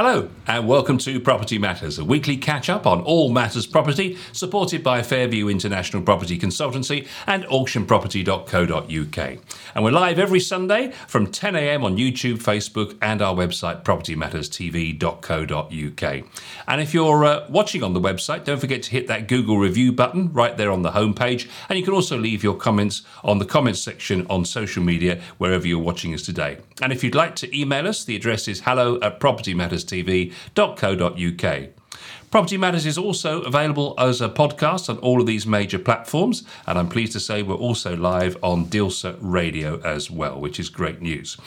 Hello, and welcome to Property Matters, a weekly catch up on all matters property, supported by Fairview International Property Consultancy and auctionproperty.co.uk. And we're live every Sunday from 10am on YouTube, Facebook, and our website, propertymatterstv.co.uk. And if you're uh, watching on the website, don't forget to hit that Google review button right there on the homepage. And you can also leave your comments on the comments section on social media, wherever you're watching us today. And if you'd like to email us, the address is hello at propertymatters tv.co.uk. Property Matters is also available as a podcast on all of these major platforms, and I'm pleased to say we're also live on Dilsa Radio as well, which is great news.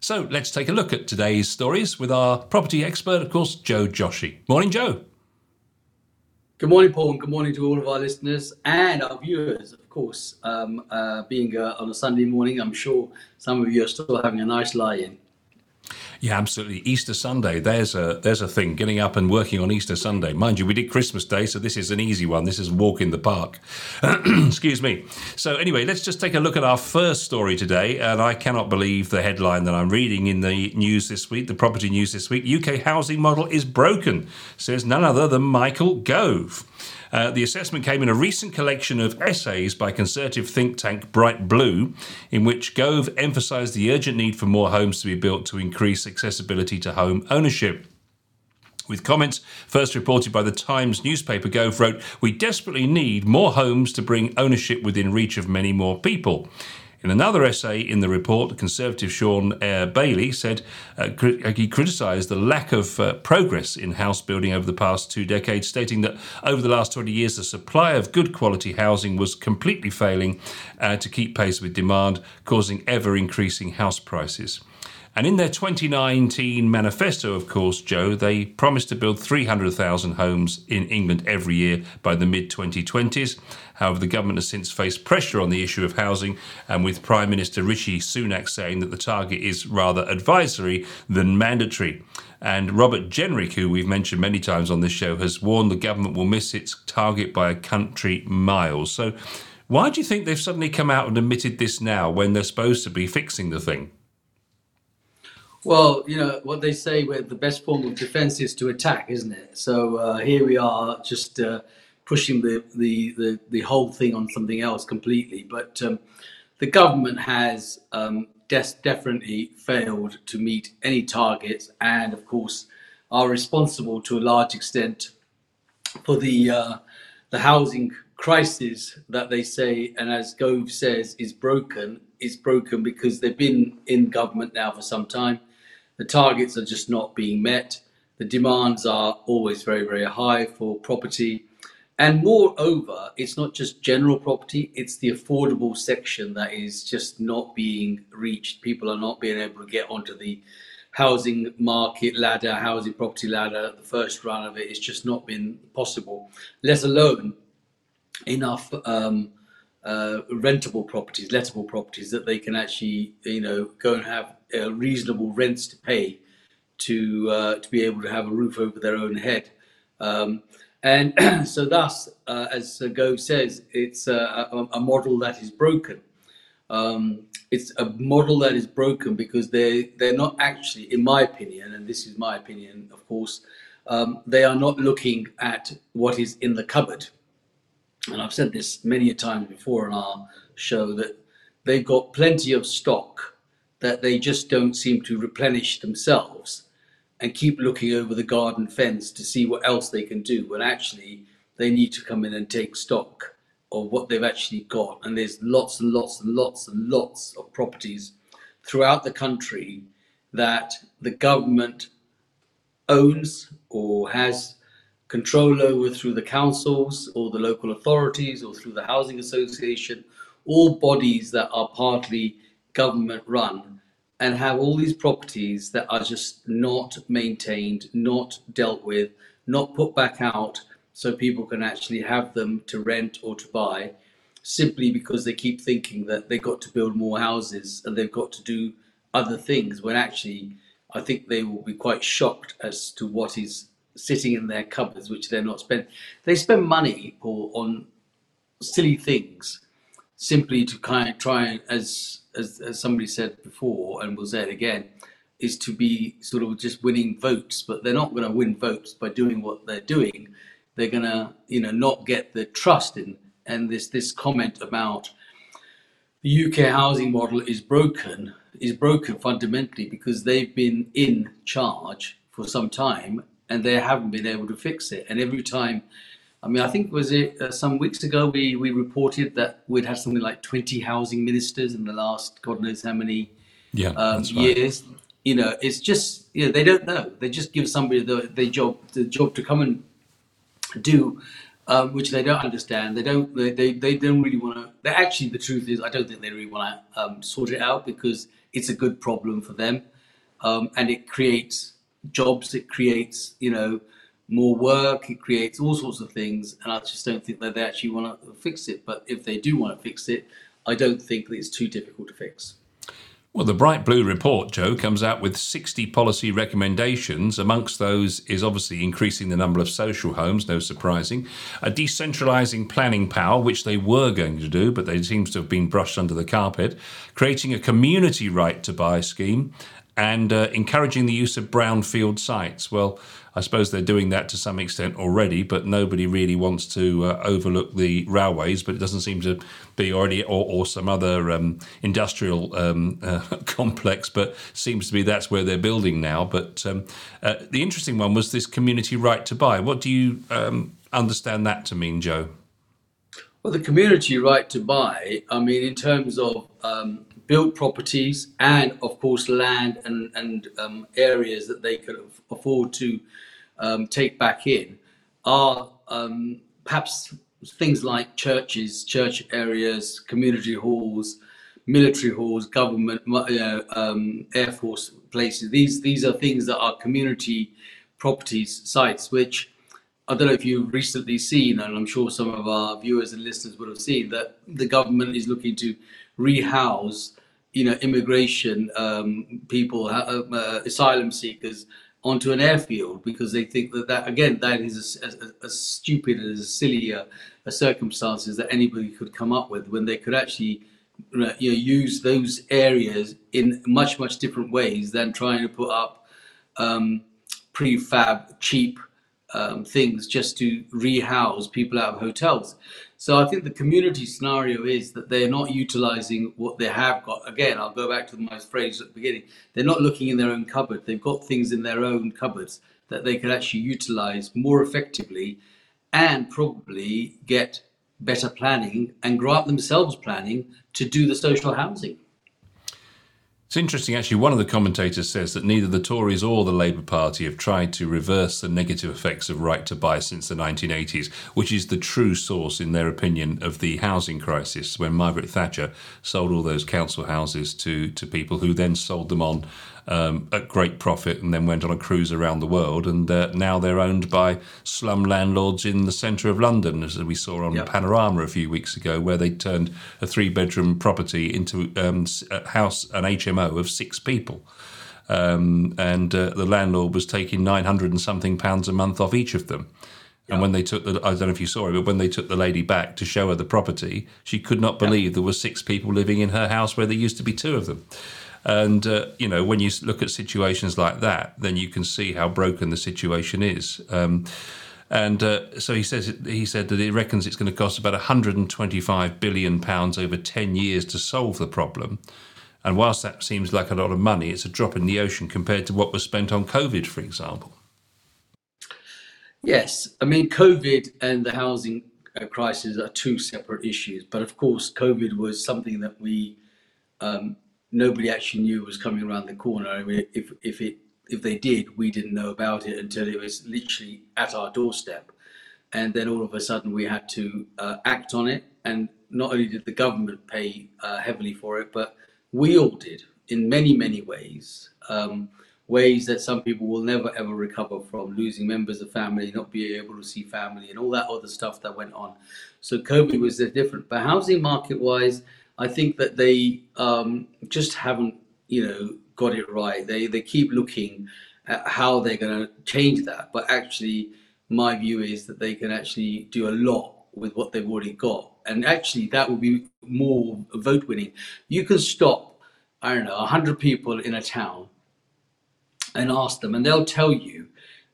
So let's take a look at today's stories with our property expert, of course, Joe Joshi. Morning, Joe. Good morning, Paul, and good morning to all of our listeners and our viewers, of course. Um, uh, being uh, on a Sunday morning, I'm sure some of you are still having a nice lie in. Yeah, absolutely. Easter Sunday. There's a there's a thing. Getting up and working on Easter Sunday. Mind you, we did Christmas Day, so this is an easy one. This is walk in the park. Excuse me. So anyway, let's just take a look at our first story today. And I cannot believe the headline that I'm reading in the news this week, the property news this week. UK housing model is broken, says none other than Michael Gove. Uh, the assessment came in a recent collection of essays by conservative think tank Bright Blue, in which Gove emphasised the urgent need for more homes to be built to increase accessibility to home ownership. With comments first reported by the Times newspaper, Gove wrote, We desperately need more homes to bring ownership within reach of many more people. In another essay in the report, Conservative Shaun uh, Bailey said uh, uh, he criticised the lack of uh, progress in house building over the past two decades, stating that over the last 20 years, the supply of good quality housing was completely failing uh, to keep pace with demand, causing ever increasing house prices. And in their 2019 manifesto, of course, Joe, they promised to build 300,000 homes in England every year by the mid 2020s. However, the government has since faced pressure on the issue of housing, and with Prime Minister Rishi Sunak saying that the target is rather advisory than mandatory. And Robert Jenrick, who we've mentioned many times on this show, has warned the government will miss its target by a country mile. So, why do you think they've suddenly come out and admitted this now when they're supposed to be fixing the thing? Well, you know what they say: where the best form of defense is to attack, isn't it? So uh, here we are, just uh, pushing the, the, the the whole thing on something else completely. But um, the government has um, des- definitely failed to meet any targets, and of course, are responsible to a large extent for the uh, the housing crisis that they say, and as Gove says, is broken. Is broken because they've been in government now for some time the targets are just not being met. The demands are always very, very high for property. And moreover, it's not just general property, it's the affordable section that is just not being reached. People are not being able to get onto the housing market ladder, housing property ladder. The first run of it, it's just not been possible, let alone enough um, uh, rentable properties, lettable properties that they can actually, you know, go and have uh, reasonable rents to pay to uh, to be able to have a roof over their own head. Um, and so, thus, uh, as Gove says, it's a, a, model that is broken. Um, it's a model that is broken because they they're not actually, in my opinion, and this is my opinion, of course, um, they are not looking at what is in the cupboard. And I've said this many a times before on our show that they've got plenty of stock that they just don't seem to replenish themselves and keep looking over the garden fence to see what else they can do when actually they need to come in and take stock of what they've actually got. And there's lots and lots and lots and lots of properties throughout the country that the government owns or has control over through the councils or the local authorities or through the housing association, all bodies that are partly government run and have all these properties that are just not maintained, not dealt with, not put back out so people can actually have them to rent or to buy simply because they keep thinking that they've got to build more houses and they've got to do other things when actually I think they will be quite shocked as to what is sitting in their cupboards which they're not spending. They spend money, Paul, on silly things simply to kind of try and, as, as, as somebody said before and will say it again, is to be sort of just winning votes, but they're not going to win votes by doing what they're doing. They're going to, you know, not get the trust in. And this this comment about the UK housing model is broken is broken fundamentally because they've been in charge for some time and they haven't been able to fix it. And every time, I mean, I think was it uh, some weeks ago we we reported that we'd had something like 20 housing ministers in the last God knows how many Yeah, um, right. years. You know, it's just you know they don't know. They just give somebody the, the job the job to come and do, um, which they don't understand. They don't they, they, they don't really want to. They actually the truth is I don't think they really want to um, sort it out because it's a good problem for them, um, and it creates jobs. It creates you know more work. It creates all sorts of things, and I just don't think that they actually want to fix it. But if they do want to fix it, I don't think that it's too difficult to fix. Well, the Bright Blue report, Joe, comes out with 60 policy recommendations. Amongst those is obviously increasing the number of social homes, no surprising, a decentralising planning power, which they were going to do, but they seems to have been brushed under the carpet, creating a community right to buy scheme, and uh, encouraging the use of brownfield sites. Well, I suppose they're doing that to some extent already, but nobody really wants to uh, overlook the railways. But it doesn't seem to be already, or, or some other um, industrial um, uh, complex. But seems to be that's where they're building now. But um, uh, the interesting one was this community right to buy. What do you um, understand that to mean, Joe? Well, the community right to buy, I mean, in terms of um, built properties and, of course, land and, and um, areas that they could afford to um, take back in, are um, perhaps things like churches, church areas, community halls, military halls, government, uh, um, air force places. These these are things that are community properties sites, which I don't know if you've recently seen, and I'm sure some of our viewers and listeners would have seen that the government is looking to rehouse, you know, immigration um, people, uh, uh, asylum seekers onto an airfield because they think that that again that is as, as, as stupid and as silly a, a circumstances that anybody could come up with when they could actually you know use those areas in much much different ways than trying to put up um, prefab cheap um, things just to rehouse people out of hotels. So I think the community scenario is that they're not utilizing what they have got. Again, I'll go back to my phrase at the beginning. They're not looking in their own cupboard. They've got things in their own cupboards that they can actually utilize more effectively and probably get better planning and grant themselves planning to do the social housing. It's interesting, actually. One of the commentators says that neither the Tories or the Labour Party have tried to reverse the negative effects of right to buy since the 1980s, which is the true source, in their opinion, of the housing crisis when Margaret Thatcher sold all those council houses to, to people who then sold them on um, at great profit and then went on a cruise around the world. And uh, now they're owned by slum landlords in the centre of London, as we saw on Yep. Panorama a few weeks ago, where they turned a three bedroom property into um, a house, an HMO of six people. Um, and uh, the landlord was taking 900 and something pounds a month off each of them. And when they took the, I don't know if you saw it, but when they took the lady back to show her the property, she could not believe there were six people living in her house where there used to be two of them. And, uh, you know, when you look at situations like that, then you can see how broken the situation is. Um, and uh, so he says he said that he reckons it's going to cost about 125 billion pounds over 10 years to solve the problem. And whilst that seems like a lot of money, it's a drop in the ocean compared to what was spent on COVID, for example. Yes, I mean, COVID and the housing uh, crisis are two separate issues. But of course, COVID was something that we um, nobody actually knew was coming around the corner. I mean, if if it if they did, we didn't know about it until it was literally at our doorstep, and then all of a sudden we had to uh, act on it. And not only did the government pay uh, heavily for it, but we all did in many many ways. Um, ways that some people will never ever recover from losing members of family not being able to see family and all that other stuff that went on so covid was different but housing market wise i think that they um, just haven't you know got it right. They they keep looking at how they're going to change that but actually my view is that they can actually do a lot with what they've already got. And actually that will be more vote winning. You can stop i don't know 100 people in a town and ask them, and they'll tell you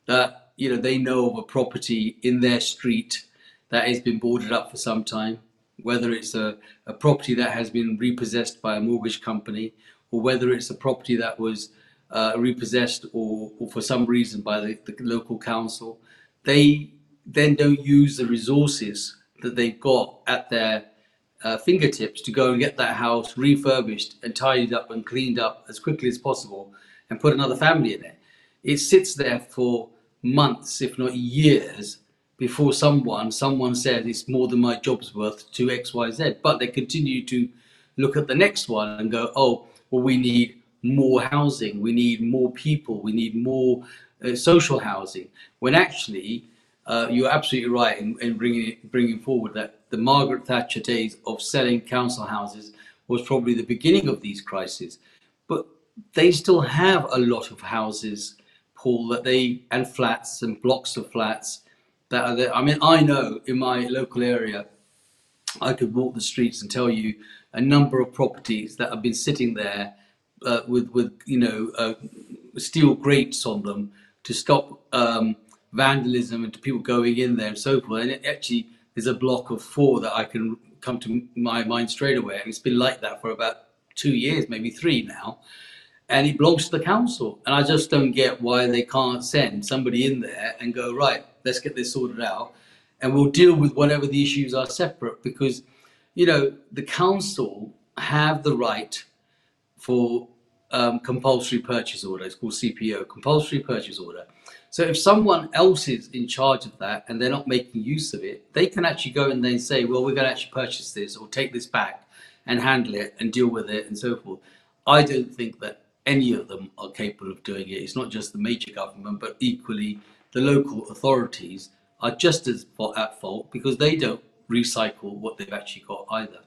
that you know they know of a property in their street that has been boarded up for some time, whether it's a, a property that has been repossessed by a mortgage company, or whether it's a property that was uh, repossessed or, or for some reason by the, the local council. They then don't use the resources that they've got at their uh, fingertips to go and get that house refurbished and tidied up and cleaned up as quickly as possible and put another family in it. It sits there for months, if not years, before someone someone says it's more than my job's worth to X, Y, Z. But they continue to look at the next one and go, oh, well, we need more housing, we need more people, we need more uh, social housing. When actually, uh, you're absolutely right in, in bringing bringing forward that the Margaret Thatcher days of selling council houses was probably the beginning of these crises. But they still have a lot of houses, Paul, that they and flats and blocks of flats that are there. I mean, I know in my local area, I could walk the streets and tell you a number of properties that have been sitting there uh, with with you know uh, steel grates on them to stop um, vandalism and to people going in there and so forth. And it actually there's a block of four that I can come to my mind straight away. And it's been like that for about two years, maybe three now. And it belongs to the council. And I just don't get why they can't send somebody in there and go, right, let's get this sorted out. And we'll deal with whatever the issues are separate because, you know, the council have the right for um, compulsory purchase order. It's called CPO, compulsory purchase order. So if someone else is in charge of that and they're not making use of it, they can actually go and then say, well, we're going to actually purchase this or take this back and handle it and deal with it and so forth. I don't think that any of them are capable of doing it. It's not just the major government, but equally the local authorities are just as at fault because they don't recycle what they've actually got either.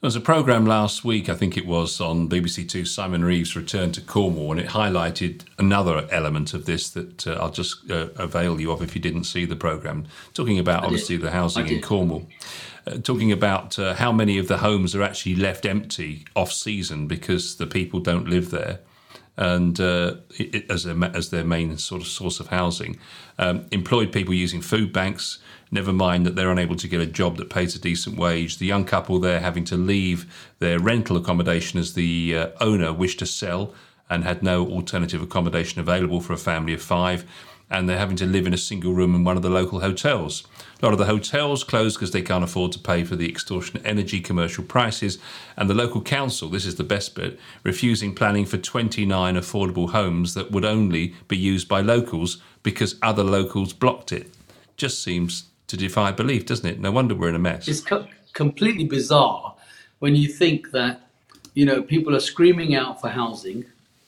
There was a programme last week, I think it was, on BBC Two, Simon Reeves returned to Cornwall, and it highlighted another element of this that uh, I'll just uh, avail you of if you didn't see the programme. Talking about, obviously, the housing in Cornwall. Uh, talking about uh, how many of the homes are actually left empty off season because the people don't live there and uh, it, as, their, as their main sort of source of housing. Um, employed people using food banks, never mind that they're unable to get a job that pays a decent wage. The young couple there having to leave their rental accommodation as the uh, owner wished to sell and had no alternative accommodation available for a family of five. And they're having to live in a single room in one of the local hotels. A lot of the hotels closed because they can't afford to pay for the extortionate energy commercial prices. And the local council, this is the best bit, refusing planning for 29 affordable homes that would only be used by locals because other locals blocked it. Just seems to defy belief, doesn't it? No wonder we're in a mess. It's co- completely bizarre when you think that you know people are screaming out for housing.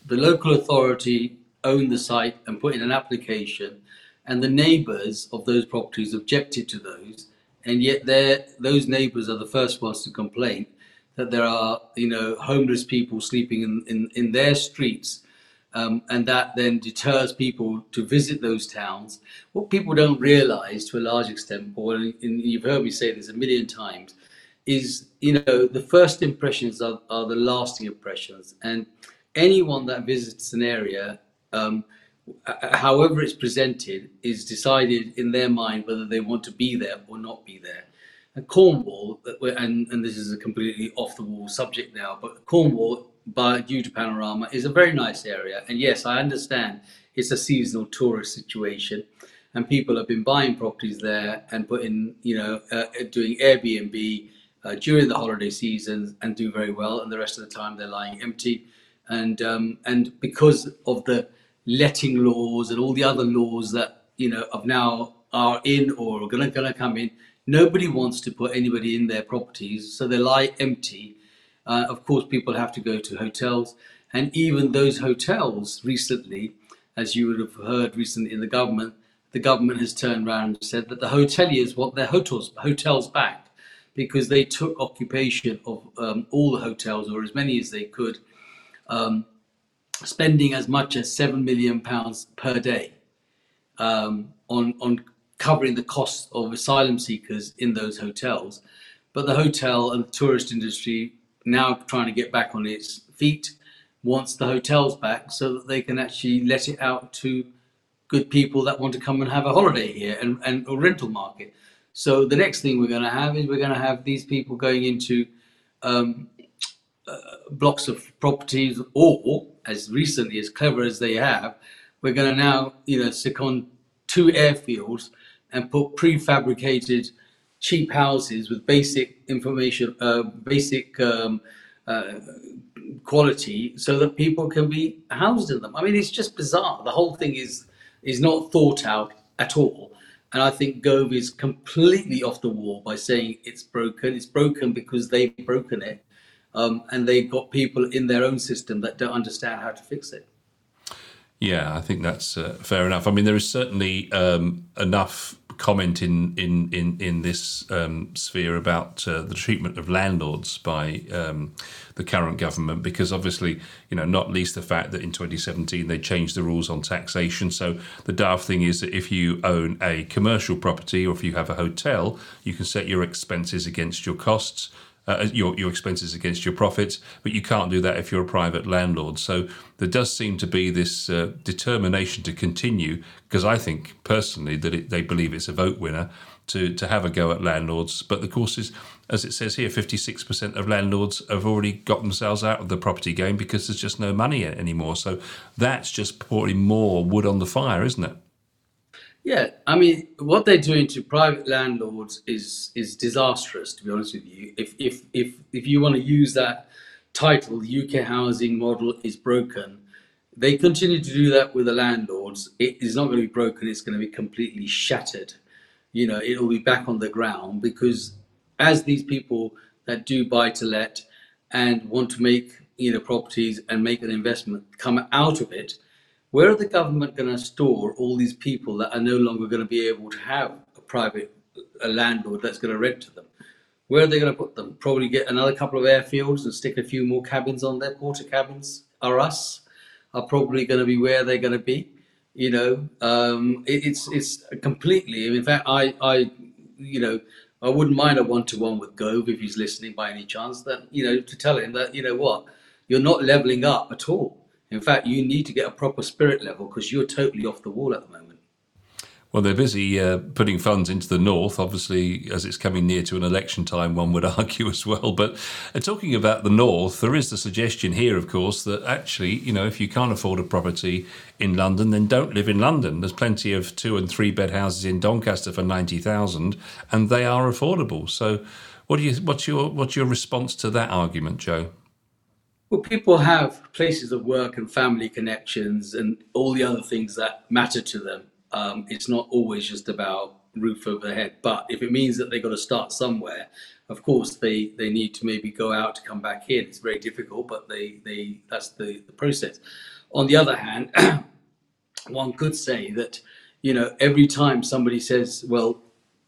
The local authority own the site and put in an application, and the neighbours of those properties objected to those, and yet those neighbours are the first ones to complain that there are you know homeless people sleeping in, in, in their streets um, and that then deters people to visit those towns. What people don't realize to a large extent, and you've heard me say this a million times, is you know the first impressions are, are the lasting impressions, and anyone that visits an area, um, however it's presented, is decided in their mind whether they want to be there or not be there. And Cornwall, and, and this is a completely off the wall subject now, but Cornwall by due to panorama is a very nice area and yes i understand it's a seasonal tourist situation and people have been buying properties there and putting you know uh, doing airbnb uh, during the holiday seasons and do very well and the rest of the time they're lying empty and um, and because of the letting laws and all the other laws that you know of now are in or are gonna, gonna come in. Nobody wants to put anybody in their properties so they lie empty. Uh, of course, people have to go to hotels, and even those hotels recently, as you would have heard recently in the government, the government has turned around and said that the hoteliers want their hotels hotels back because they took occupation of um, all the hotels or as many as they could, um, spending as much as seven million pounds per day um, on on covering the costs of asylum seekers in those hotels. But the hotel and the tourist industry now trying to get back on its feet wants the hotels back so that they can actually let it out to good people that want to come and have a holiday here and, and a rental market. So the next thing we're going to have is we're going to have these people going into um, uh, blocks of properties, or as recently as clever as they have, we're going to now you know second two airfields and put prefabricated cheap houses with basic information, uh, basic um, uh, quality, so that people can be housed in them. I mean, it's just bizarre. The whole thing is is not thought out at all. And I think Gove is completely off the wall by saying it's broken. It's broken because they've broken it. Um, and they've got people in their own system that don't understand how to fix it. Yeah, I think that's uh, fair enough. I mean, there is certainly um, enough comment in in in in this um, sphere about uh, the treatment of landlords by um, the current government, because obviously, you know, not least the fact that in 2017 they changed the rules on taxation. So the daft thing is that if you own a commercial property or if you have a hotel, you can set your expenses against your costs uh, your your expenses against your profits, but you can't do that if you're a private landlord. So there does seem to be this uh, determination to continue, because I think personally that it, they believe it's a vote winner to to have a go at landlords. But the course is, as it says here, 56% of landlords have already got themselves out of the property game because there's just no money anymore. So that's just pouring more wood on the fire, isn't it? Yeah, I mean, what they're doing to private landlords is is disastrous. To be honest with you, if if if if you want to use that title, the UK housing model is broken. They continue to do that with the landlords. It is not going to be broken. It's going to be completely shattered. You know, it will be back on the ground because as these people that do buy to let and want to make you know properties and make an investment come out of it where are the government going to store all these people that are no longer going to be able to have a private a landlord that's going to rent to them? Where are they going to put them? Probably get another couple of airfields and stick a few more cabins on there. Portakabins are us are probably going to be where they're going to be. You know, um, it, it's it's completely. In fact, I I you know I wouldn't mind a one to one with Gove if he's listening by any chance. That you know to tell him that you know what you're not leveling up at all in fact, you need to get a proper spirit level because you're totally off the wall at the moment. Well, they're busy uh, putting funds into the north, obviously, as it's coming near to an election time, one would argue as well. But uh, talking about the north, there is the suggestion here, of course, that actually, you know, if you can't afford a property in London, then don't live in London. There's plenty of two and three bed houses in Doncaster for 90,000, and they are affordable. So, what do you, what's, your, what's your response to that argument, Joe? Well, people have places of work and family connections and all the other things that matter to them. Um, it's not always just about roof over their head. But if it means that they've got to start somewhere, of course they, they need to maybe go out to come back in. It's very difficult, but they, they that's the, the process. On the other hand, one could say that, you know, every time somebody says, well,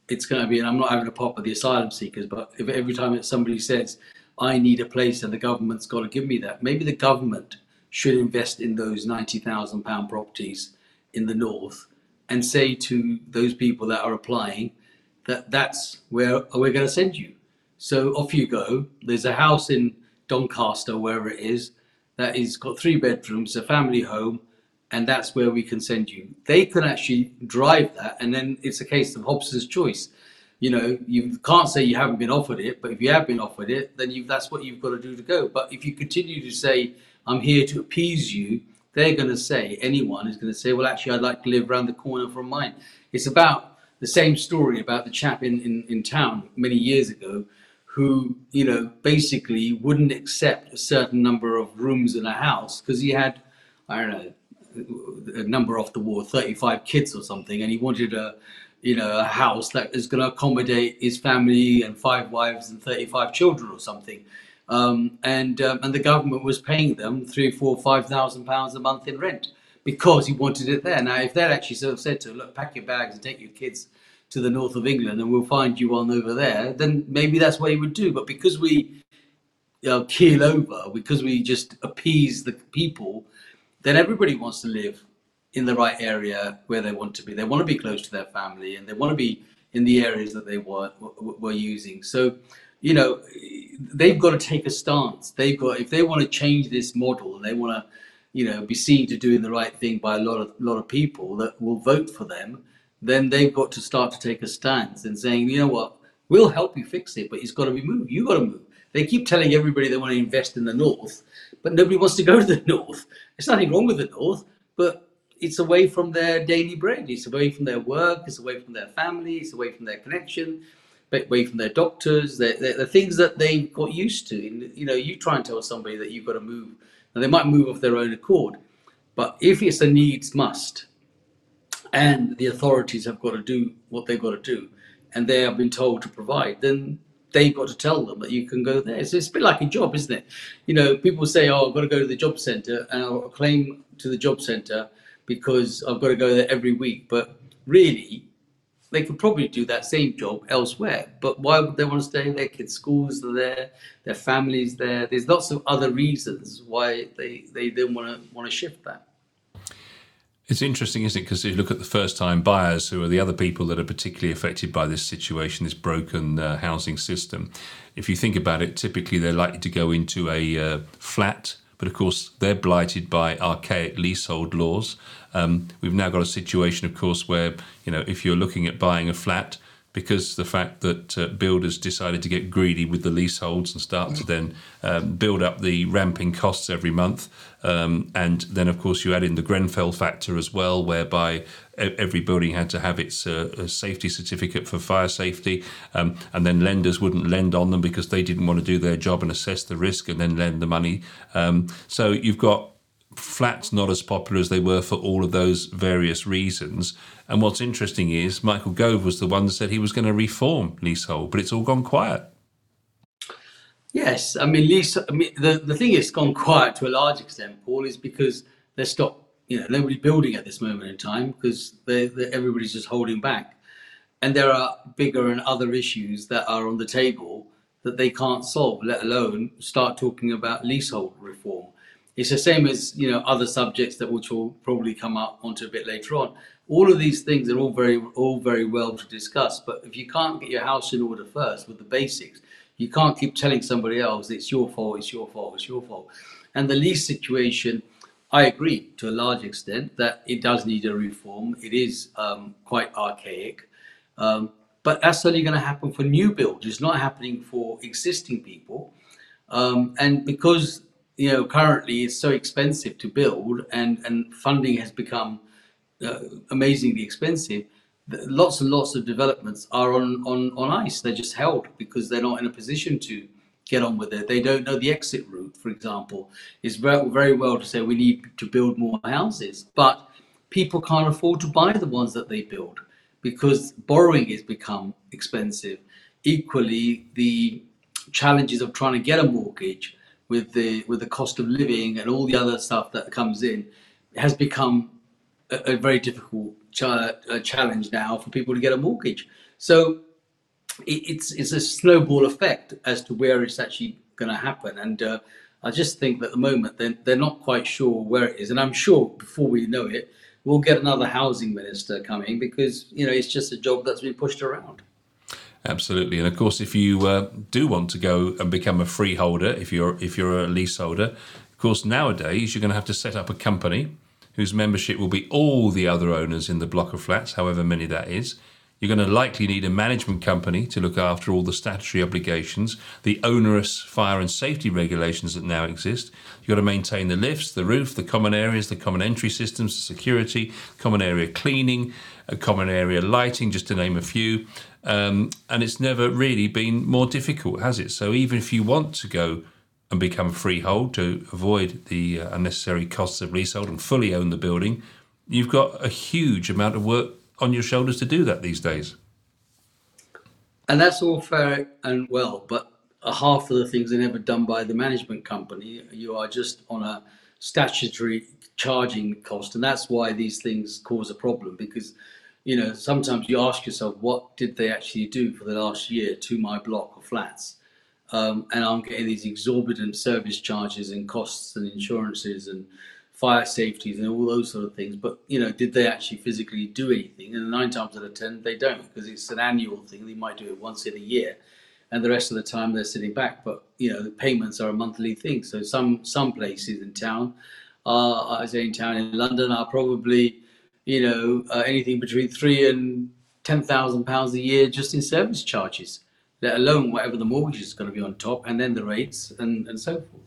it's going to be, and I'm not having a pop at the asylum seekers, but if every time that somebody says, I need a place and the government's got to give me that. Maybe the government should invest in those £90,000 properties in the north and say to those people that are applying that that's where we're going to send you. So off you go. There's a house in Doncaster, wherever it is, that is got three bedrooms, a family home, and that's where we can send you. They can actually drive that, and then it's a case of Hobson's choice you know, you can't say you haven't been offered it, but if you have been offered it, then you that's what you've got to do to go. But if you continue to say, I'm here to appease you, they're going to say, anyone is going to say, well, actually, I'd like to live around the corner from mine. It's about the same story about the chap in, in, in town many years ago who, you know, basically wouldn't accept a certain number of rooms in a house because he had, I don't know, a number off the wall, 35 kids or something, and he wanted a, you know, a house that is going to accommodate his family and five wives and 35 children or something. Um, and um, and the government was paying them three, four, five thousand pounds a month in rent because he wanted it there. Now, if they'd actually sort of said to him, look, pack your bags and take your kids to the north of England and we'll find you one over there, then maybe that's what he would do. But because we you know, keel over, because we just appease the people, then everybody wants to live in the right area where they want to be. They want to be close to their family and they want to be in the areas that they were, were using. So you know, they've got to take a stance. They've got if they want to change this model and they want to, you know, be seen to doing the right thing by a lot of lot of people that will vote for them, then they've got to start to take a stance and saying, you know what, we'll help you fix it, but it's got to be moved. You got to move. They keep telling everybody they want to invest in the north, but nobody wants to go to the north. There's nothing wrong with the north, but it's away from their daily bread. It's away from their work. It's away from their family. It's away from their connection away from their doctors, the, things that they got used to. And, you know, you try and tell somebody that you've got to move, and they might move of their own accord. But if it's a needs must, and the authorities have got to do what they've got to do, and they have been told to provide, then they've got to tell them that you can go there. So it's a bit like a job, isn't it? You know, people say, "Oh, I've got to go to the job centre," and I'll claim to the job centre because I've got to go there every week. But really, they could probably do that same job elsewhere. But why would they want to stay there? Kids' schools are there, their families there. There's lots of other reasons why they, they don't want to want to shift that. It's interesting, isn't it? Because if you look at the first time buyers, who are the other people that are particularly affected by this situation, this broken uh, housing system, if you think about it, typically they're likely to go into a uh, flat but of course they're blighted by archaic leasehold laws. Um, we've now got a situation, of course, where you know if you're looking at buying a flat, because the fact that uh, builders decided to get greedy with the leaseholds and start to then um, build up the ramping costs every month. Um, and then, of course, you add in the Grenfell factor as well, whereby every building had to have its uh, safety certificate for fire safety. Um, and then lenders wouldn't lend on them because they didn't want to do their job and assess the risk and then lend the money. Um, so you've got flats not as popular as they were for all of those various reasons. And what's interesting is Michael Gove was the one that said he was going to reform leasehold, but it's all gone quiet. Yes, I mean, lease. I mean, the the thing is gone quiet to a large extent, Paul, is because they stopped. You know, nobody building at this moment in time because they, everybody's just holding back, and there are bigger and other issues that are on the table that they can't solve, let alone start talking about leasehold reform it's the same as you know other subjects that which will probably come up onto a bit later on. All of these things are all very all very well to discuss, but if you can't get your house in order first with the basics, you can't keep telling somebody else it's your fault, it's your fault, it's your fault. And the lease situation, I agree to a large extent that it does need a reform. It is um, quite archaic. Um, but that's only going to happen for new builds. It's not happening for existing people. Um, and because you know, currently it's so expensive to build and, and funding has become uh, amazingly expensive. Lots and lots of developments are on, on, on ice. They're just held because they're not in a position to get on with it. They don't know the exit route, for example. It's very, very well to say we need to build more houses, but people can't afford to buy the ones that they build because borrowing has become expensive. Equally, the challenges of trying to get a mortgage with the with the cost of living and all the other stuff that comes in, has become a, a very difficult ch- a challenge now for people to get a mortgage. So it, it's it's a snowball effect as to where it's actually going to happen, and uh, I just think that at the moment they're, they're not quite sure where it is, and I'm sure before we know it, we'll get another housing minister coming because you know it's just a job that's been pushed around. Absolutely, and of course, if you uh, do want to go and become a freeholder, if you're if you're a leaseholder, of course, nowadays you're going to have to set up a company whose membership will be all the other owners in the block of flats, however many that is. You're going to likely need a management company to look after all the statutory obligations, the onerous fire and safety regulations that now exist. You've got to maintain the lifts, the roof, the common areas, the common entry systems, security, common area cleaning, common area lighting, just to name a few. Um, and it's never really been more difficult, has it? So even if you want to go and become freehold to avoid the uh, unnecessary costs of leasehold and fully own the building, you've got a huge amount of work on your shoulders to do that these days. And that's all fair and well, but half of the things are never done by the management company. You are just on a statutory charging cost, and that's why these things cause a problem because you know, sometimes you ask yourself, what did they actually do for the last year to my block of flats? Um, and I'm getting these exorbitant service charges and costs and insurances and fire safeties and all those sort of things. But you know, did they actually physically do anything? And nine times out of ten, they don't because it's an annual thing. They might do it once in a year, and the rest of the time they're sitting back. But you know, the payments are a monthly thing. So some some places in town, uh, I say in town in London, are probably you know uh, anything between three and ten thousand pounds a year just in service charges, let alone whatever the mortgage is going to be on top, and then the rates and and so forth.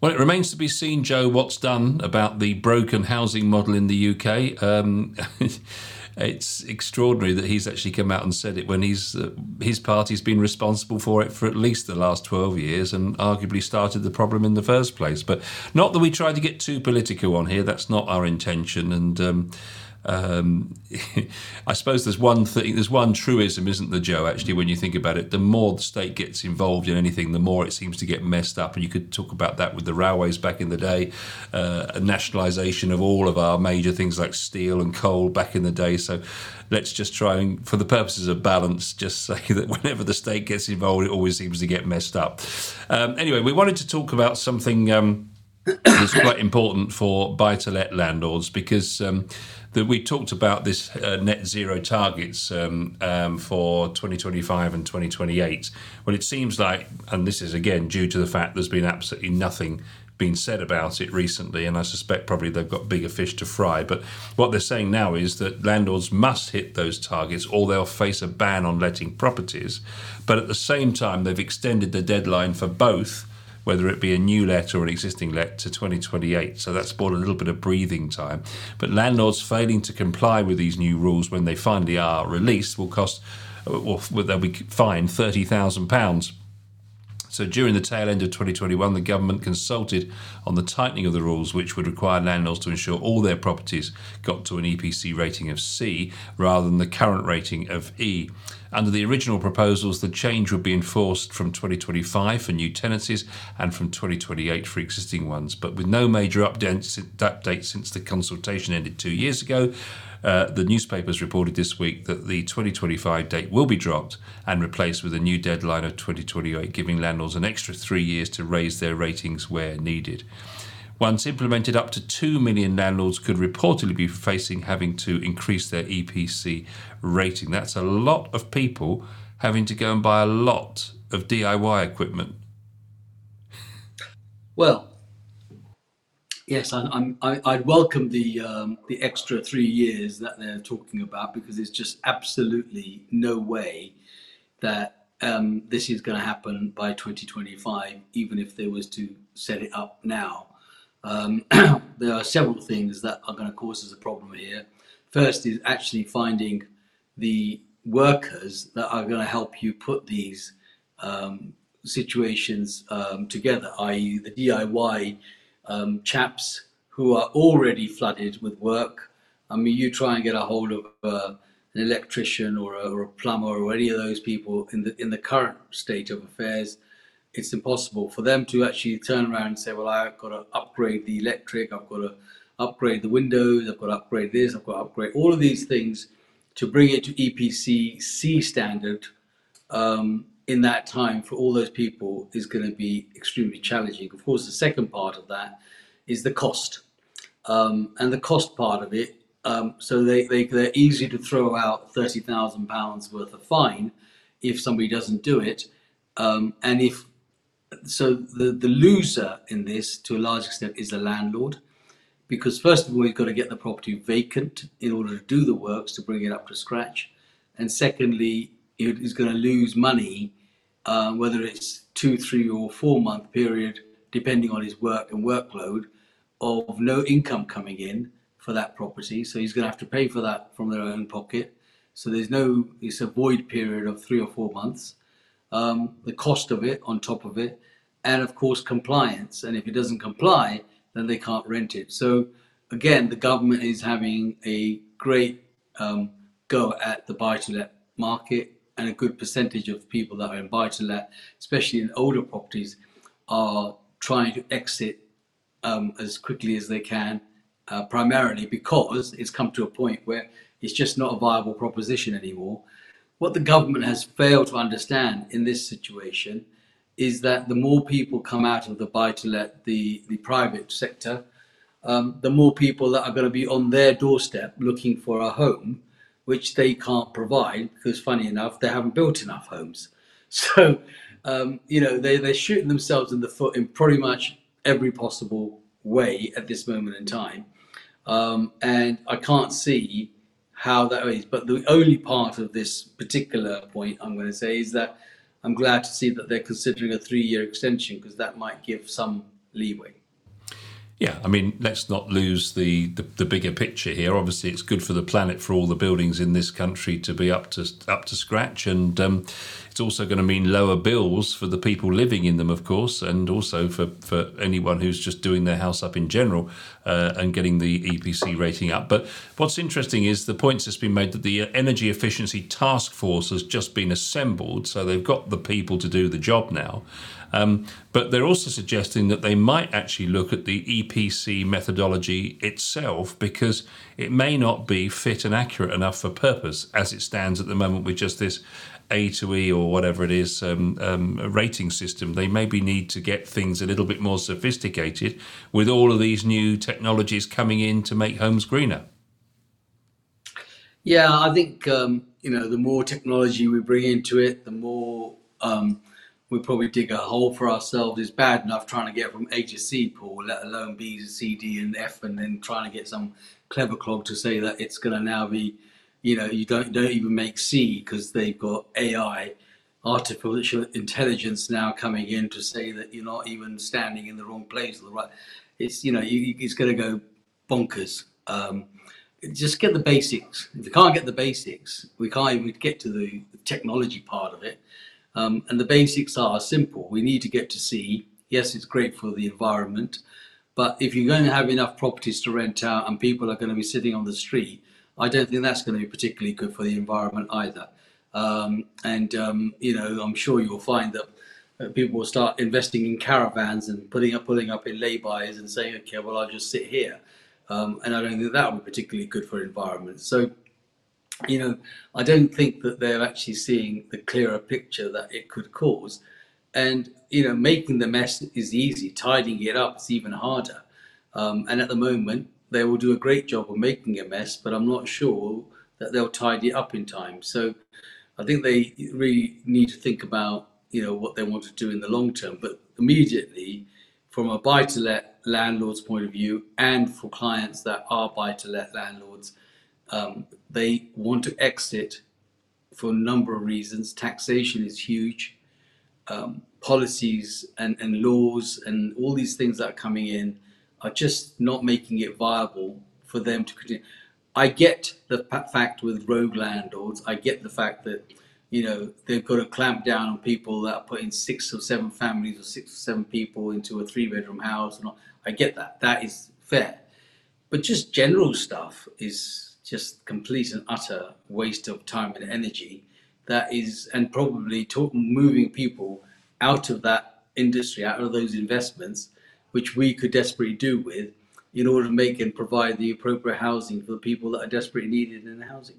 Well, it remains to be seen, Joe, what's done about the broken housing model in the UK. Um, it's extraordinary that he's actually come out and said it when he's uh, his party's been responsible for it for at least the last 12 years and arguably started the problem in the first place. But not that we try to get too political on here. That's not our intention. And um, um, I suppose there's one thing, there's one truism, isn't there, Joe? Actually, when you think about it, the more the state gets involved in anything, the more it seems to get messed up. And you could talk about that with the railways back in the day, uh, nationalisation of all of our major things like steel and coal back in the day. So let's just try and, for the purposes of balance, just say that whenever the state gets involved, it always seems to get messed up. Um, anyway, we wanted to talk about something. Um, that's quite important for buy to let landlords because um, that we talked about this uh, net zero targets um, um, for 2025 and 2028. Well, it seems like, and this is again due to the fact there's been absolutely nothing being said about it recently, and I suspect probably they've got bigger fish to fry. But what they're saying now is that landlords must hit those targets or they'll face a ban on letting properties. But at the same time, they've extended the deadline for both whether it be a new let or an existing let, to 2028. So that's bought a little bit of breathing time. But landlords failing to comply with these new rules when they finally are released will cost, uh, well, they'll be fined £30,000. So during the tail end of 2021, the government consulted on the tightening of the rules, which would require landlords to ensure all their properties got to an EPC rating of C rather than the current rating of E. Under the original proposals, the change would be enforced from 2025 for new tenancies and from 2028 for existing ones, but with no major update since the consultation ended two years ago. Uh, the newspapers reported this week that the 2025 date will be dropped and replaced with a new deadline of 2028, giving landlords an extra three years to raise their ratings where needed. Once implemented, up to 2 million landlords could reportedly be facing having to increase their EPC rating. That's a lot of people having to go and buy a lot of DIY equipment. Well, yes, I, I'm, I'd welcome the um, the extra three years that they're talking about because there's just absolutely no way that um, this is going to happen by 2025, even if they was to set it up now. Um, there are several things that are going to cause us a problem here. First is actually finding the workers that are going to help you put these um, situations um, together, i.e., the DIY um, chaps who are already flooded with work. I mean, you try and get a hold of uh, an electrician or a, or a plumber or any of those people in the in the current state of affairs it's impossible for them to actually turn around and say, well, I've got to upgrade the electric, I've got to upgrade the windows, I've got to upgrade this, I've got to upgrade all of these things to bring it to EPC C standard um, in that time for all those people is going to be extremely challenging. Of course, the second part of that is the cost. Um, and the cost part of it, um, so they, they, they're easy to throw out £30,000 worth of fine if somebody doesn't do it. Um, and if so the, the loser in this to a large extent is the landlord. Because first of all you've got to get the property vacant in order to do the works to bring it up to scratch. And secondly he's going to lose money uh, whether it's two three or four month period depending on his work and workload of no income coming in for that property. So he's going to have to pay for that from their own pocket. So there's no it's a void period of three or four months um, the cost of it on top of it, and of course compliance. And if it doesn't comply, then they can't rent it. So again, the government is having a great um, go at the buy-to-let market, and a good percentage of people that are in buy-to-let, especially in older properties, are trying to exit um, as quickly as they can, uh, primarily because it's come to a point where it's just not a viable proposition anymore. What the government has failed to understand in this situation is that the more people come out of the buy to let, the, the private sector, um, the more people that are going to be on their doorstep looking for a home, which they can't provide because, funny enough, they haven't built enough homes. So, um, you know, they, they're shooting themselves in the foot in pretty much every possible way at this moment in time. Um, and I can't see how that is. But the only part of this particular point I'm going to say is that I'm glad to see that they're considering a three year extension because that might give some leeway. Yeah, I mean, let's not lose the, the, the, bigger picture here. Obviously, it's good for the planet for all the buildings in this country to be up to up to scratch, and um, it's also going to mean lower bills for the people living in them, of course, and also for, for anyone who's just doing their house up in general uh, and getting the EPC rating up. But what's interesting is the points that's been made that the Energy Efficiency Task Force has just been assembled, so they've got the people to do the job now. Um, but they're also suggesting that they might actually look at the EPC methodology itself because it may not be fit and accurate enough for purpose as it stands at the moment with just this A to E or whatever it is um, um, rating system. They maybe need to get things a little bit more sophisticated with all of these new technologies coming in to make homes greener. Yeah, I think um, you know the more technology we bring into it, the more um, we probably dig a hole for ourselves. It's bad enough trying to get from A to C, Paul, let alone B to C D and F, and then trying to get some clever clog to say that it's going to now be, you know, you don't don't even make C because they've got AI, artificial intelligence now coming in to say that you're not even standing in the wrong place or the right. It's you know, you, it's going to go bonkers. Um, just get the basics. If we can't get the basics, we can't even get to the technology part of it um, and the basics are simple. We need to get to C. Yes, it's great for the environment, but if you're going to have enough properties to rent out and people are going to be sitting on the street, I don't think that's going to be particularly good for the environment either. Um, and um, you know, I'm sure you'll find that uh, people will start investing in caravans and putting up pulling up in lay-bys and saying, okay, well, I'll just sit here. Um, and I don't think that would be particularly good for the environment. So you know, I don't think that they're actually seeing the clearer picture that it could cause. And, you know, making the mess is easy, tidying it up is even harder. Um, and at the moment, they will do a great job of making a mess, but I'm not sure that they'll tidy it up in time. So I think they really need to think about, you know, what they want to do in the long term. But immediately, from a buy to let landlord's point of view, and for clients that are buy to let landlords, um, they want to exit for a number of reasons. Taxation is huge. Um, policies and, and laws and all these things that are coming in are just not making it viable for them to continue. I get the fact with rogue landlords. I get the fact that you know they've got to clamp down on people that are putting six or seven families or six or seven people into a three-bedroom house. And all. I get that. That is fair. But just general stuff is just complete and utter waste of time and energy that is and probably talk, moving people out of that industry out of those investments which we could desperately do with in order to make and provide the appropriate housing for the people that are desperately needed in the housing.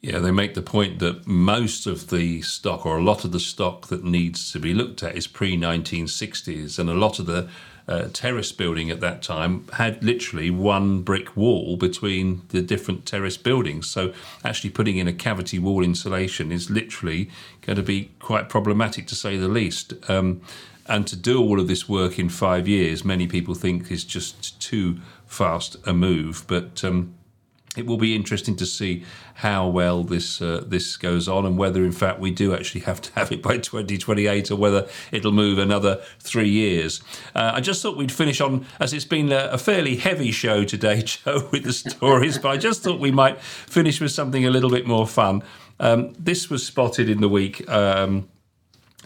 Yeah, they make the point that most of the stock, or a lot of the stock that needs to be looked at, is pre 1960s, and a lot of the uh, terrace building at that time had literally one brick wall between the different terrace buildings. So actually putting in a cavity wall insulation is literally going to be quite problematic to say the least. Um, and to do all of this work in five years, many people think is just too fast a move. But um, it will be interesting to see how well this uh, this goes on and whether in fact we do actually have to have it by 2028 or whether it'll move another three years. Uh, I just thought we'd finish on as it's been a, a, fairly heavy show today, Joe, with the stories, but I just thought we might finish with something a little bit more fun. Um, this was spotted in the week. Um,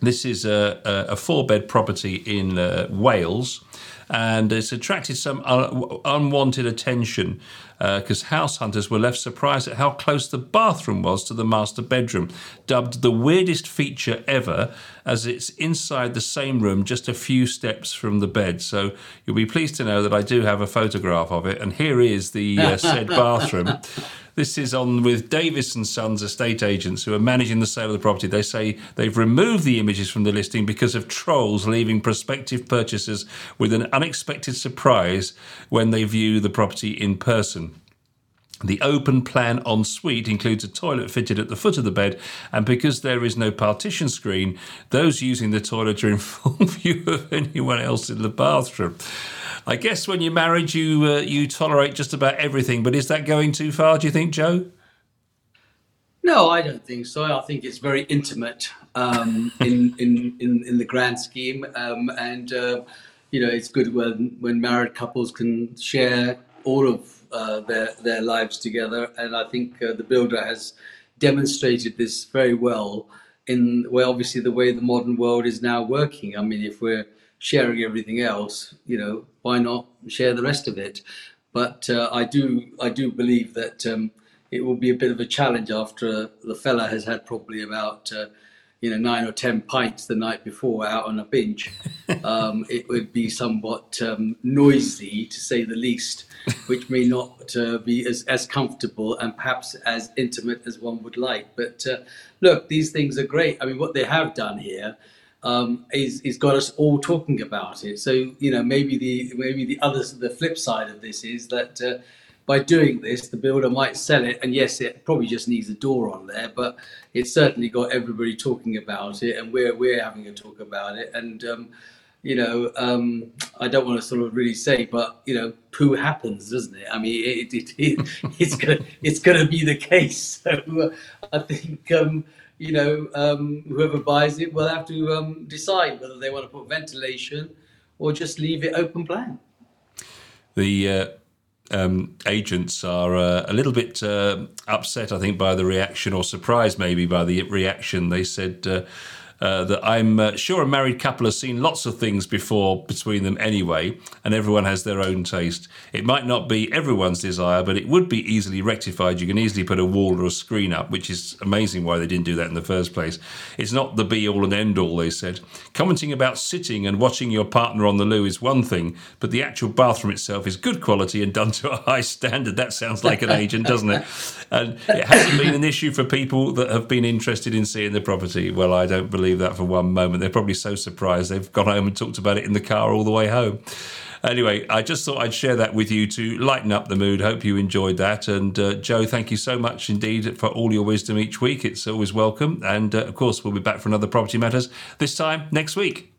this is a, a, a four bed property in uh, Wales and it's attracted some un- unwanted attention because uh, house hunters were left surprised at how close the bathroom was to the master bedroom, dubbed the weirdest feature ever, as it's inside the same room, just a few steps from the bed. So you'll be pleased to know that I do have a photograph of it, and here is the uh, said bathroom. This is on with Davis and Sons estate agents who are managing the sale of the property. They say they've removed the images from the listing because of trolls leaving prospective purchasers with an unexpected surprise when they view the property in person. The open plan ensuite includes a toilet fitted at the foot of the bed, and because there is no partition screen, those using the toilet are in full view of anyone else in the bathroom. I guess when you're married, you uh, you tolerate just about everything, but is that going too far? Do you think, Joe? No, I don't think so. I think it's very intimate um, in, in, in in the grand scheme, um, and uh, you know it's good when when married couples can share all of uh, their their lives together, and I think uh, the builder has demonstrated this very well in well, obviously the way the modern world is now working. I mean, if we're sharing everything else, you know, why not share the rest of it? But uh, I do I do believe that um, it will be a bit of a challenge after the fella has had probably about uh, you know nine or ten pints the night before out on a binge. Um, it would be somewhat um, noisy to say the least, which may not uh, be as, as comfortable and perhaps as intimate as one would like. But uh, look, these things are great. I mean, what they have done here. Um, is, is got us all talking about it. So you know maybe the maybe the other the flip side of this is that uh, by doing this, the builder might sell it. And yes, it probably just needs a door on there, but it's certainly got everybody talking about it, and we're we're having a talk about it. And um, you know, um, I don't want to sort of really say, but you know, poo happens, doesn't it? I mean, it, it, it it's gonna it's gonna be the case. So uh, I think. Um, you know, um, whoever buys it will have to um, decide whether they want to put ventilation or just leave it open plan. The uh um, agents are uh, a little bit uh, upset, I think, by the reaction, or surprised maybe by the reaction. They said uh, uh, that I'm uh, sure a married couple has seen lots of things before between them anyway, and everyone has their own taste. It might not be everyone's desire, but it would be easily rectified. You can easily put a wall or a screen up, which is amazing why they didn't do that in the first place. It's not the be all and end all, they said. Commenting about sitting and watching your partner on the loo is one thing, but the actual bathroom itself is good quality and done to a high standard. That sounds like an agent, doesn't it? And it hasn't been an issue for people that have been interested in seeing the property. Well, I don't believe believe that for one moment. They're probably so surprised they've gone home and talked about it in the car all the way home. Anyway, I just thought I'd share that with you to lighten up the mood. Hope you enjoyed that. And uh, Joe, thank you so much indeed for all your wisdom each week. It's always welcome. And uh, of course, we'll be back for another Property Matters this time next week.